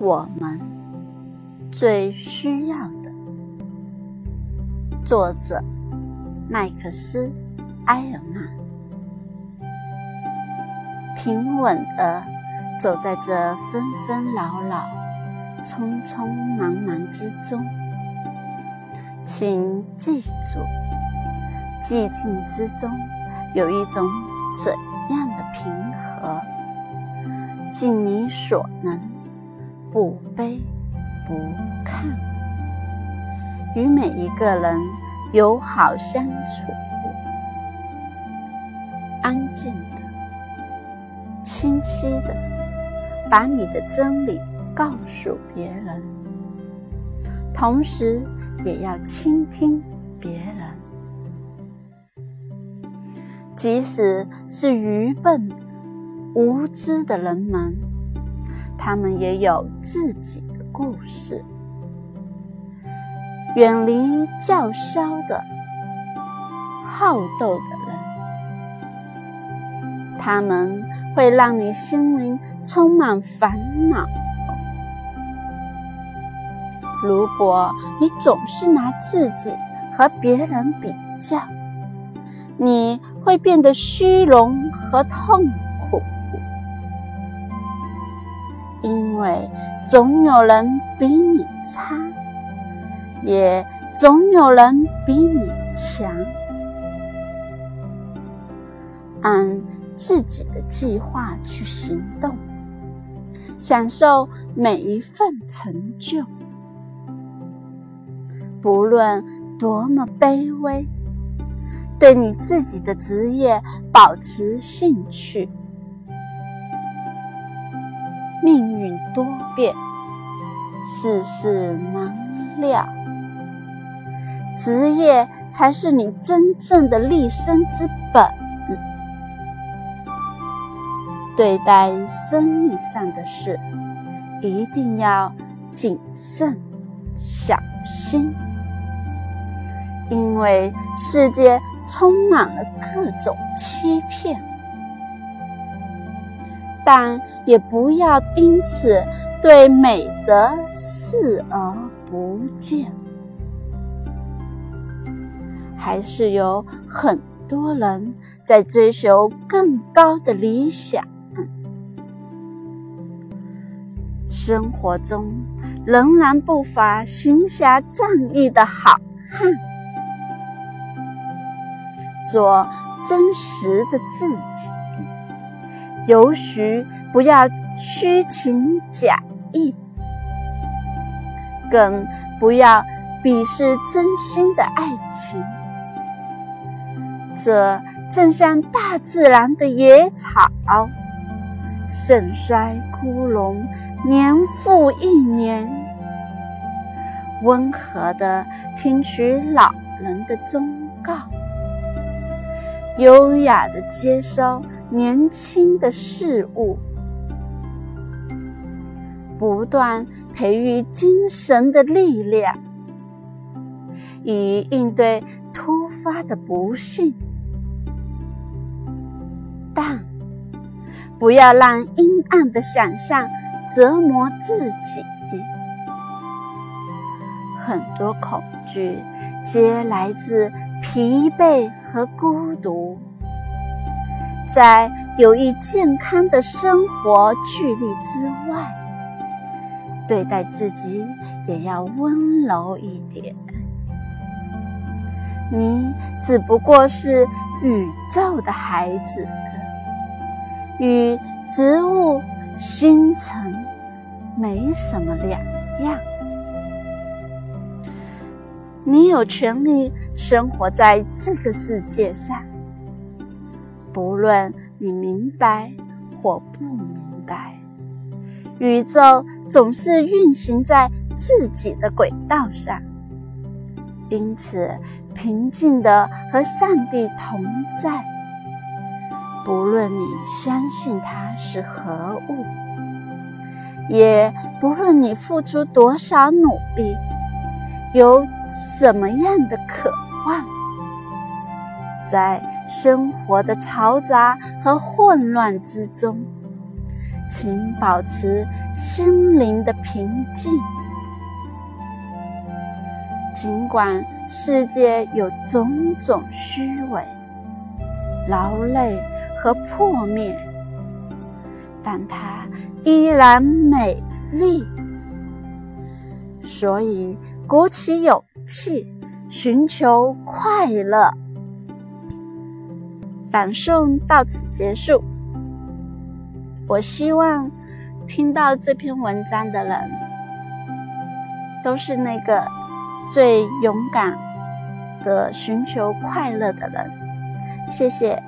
我们最需要的。作者：麦克斯·埃尔曼。平稳地走在这纷纷扰扰、匆匆忙忙之中，请记住，寂静之中有一种怎样的平和？尽你所能。不卑不亢，与每一个人友好相处，安静的、清晰的，把你的真理告诉别人，同时也要倾听别人，即使是愚笨无知的人们。他们也有自己的故事。远离叫嚣的、好斗的人，他们会让你心灵充满烦恼。如果你总是拿自己和别人比较，你会变得虚荣和痛。苦为总有人比你差，也总有人比你强。按自己的计划去行动，享受每一份成就，不论多么卑微，对你自己的职业保持兴趣。命运多变，世事难料，职业才是你真正的立身之本。对待生意上的事，一定要谨慎小心，因为世界充满了各种欺骗。但也不要因此对美德视而不见。还是有很多人在追求更高的理想。生活中仍然不乏行侠仗义的好汉。做真实的自己。有许不要虚情假意，更不要鄙视真心的爱情。这正像大自然的野草，盛衰枯荣，年复一年。温和的听取老人的忠告，优雅的接收。年轻的事物，不断培育精神的力量，以应对突发的不幸。但不要让阴暗的想象折磨自己。很多恐惧皆来自疲惫和孤独。在有益健康的生活距离之外，对待自己也要温柔一点。你只不过是宇宙的孩子，与植物、星辰没什么两样。你有权利生活在这个世界上。不论你明白或不明白，宇宙总是运行在自己的轨道上，因此平静的和上帝同在。不论你相信它是何物，也不论你付出多少努力，有什么样的渴望，在。生活的嘈杂和混乱之中，请保持心灵的平静。尽管世界有种种虚伪、劳累和破灭，但它依然美丽。所以，鼓起勇气，寻求快乐。朗诵到此结束。我希望听到这篇文章的人，都是那个最勇敢的寻求快乐的人。谢谢。